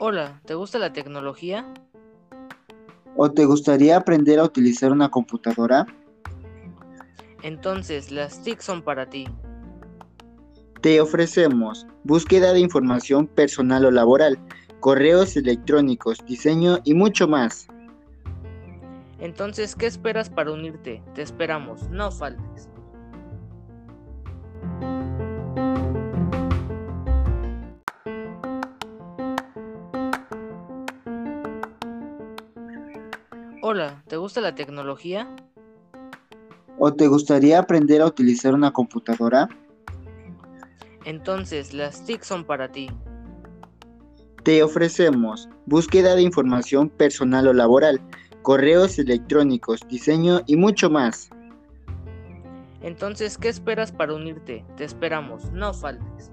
Hola, ¿te gusta la tecnología? ¿O te gustaría aprender a utilizar una computadora? Entonces, las TIC son para ti. Te ofrecemos búsqueda de información personal o laboral, correos electrónicos, diseño y mucho más. Entonces, ¿qué esperas para unirte? Te esperamos, no faltes. Hola, ¿te gusta la tecnología? ¿O te gustaría aprender a utilizar una computadora? Entonces, las TIC son para ti. Te ofrecemos búsqueda de información personal o laboral, correos electrónicos, diseño y mucho más. Entonces, ¿qué esperas para unirte? Te esperamos, no faltes.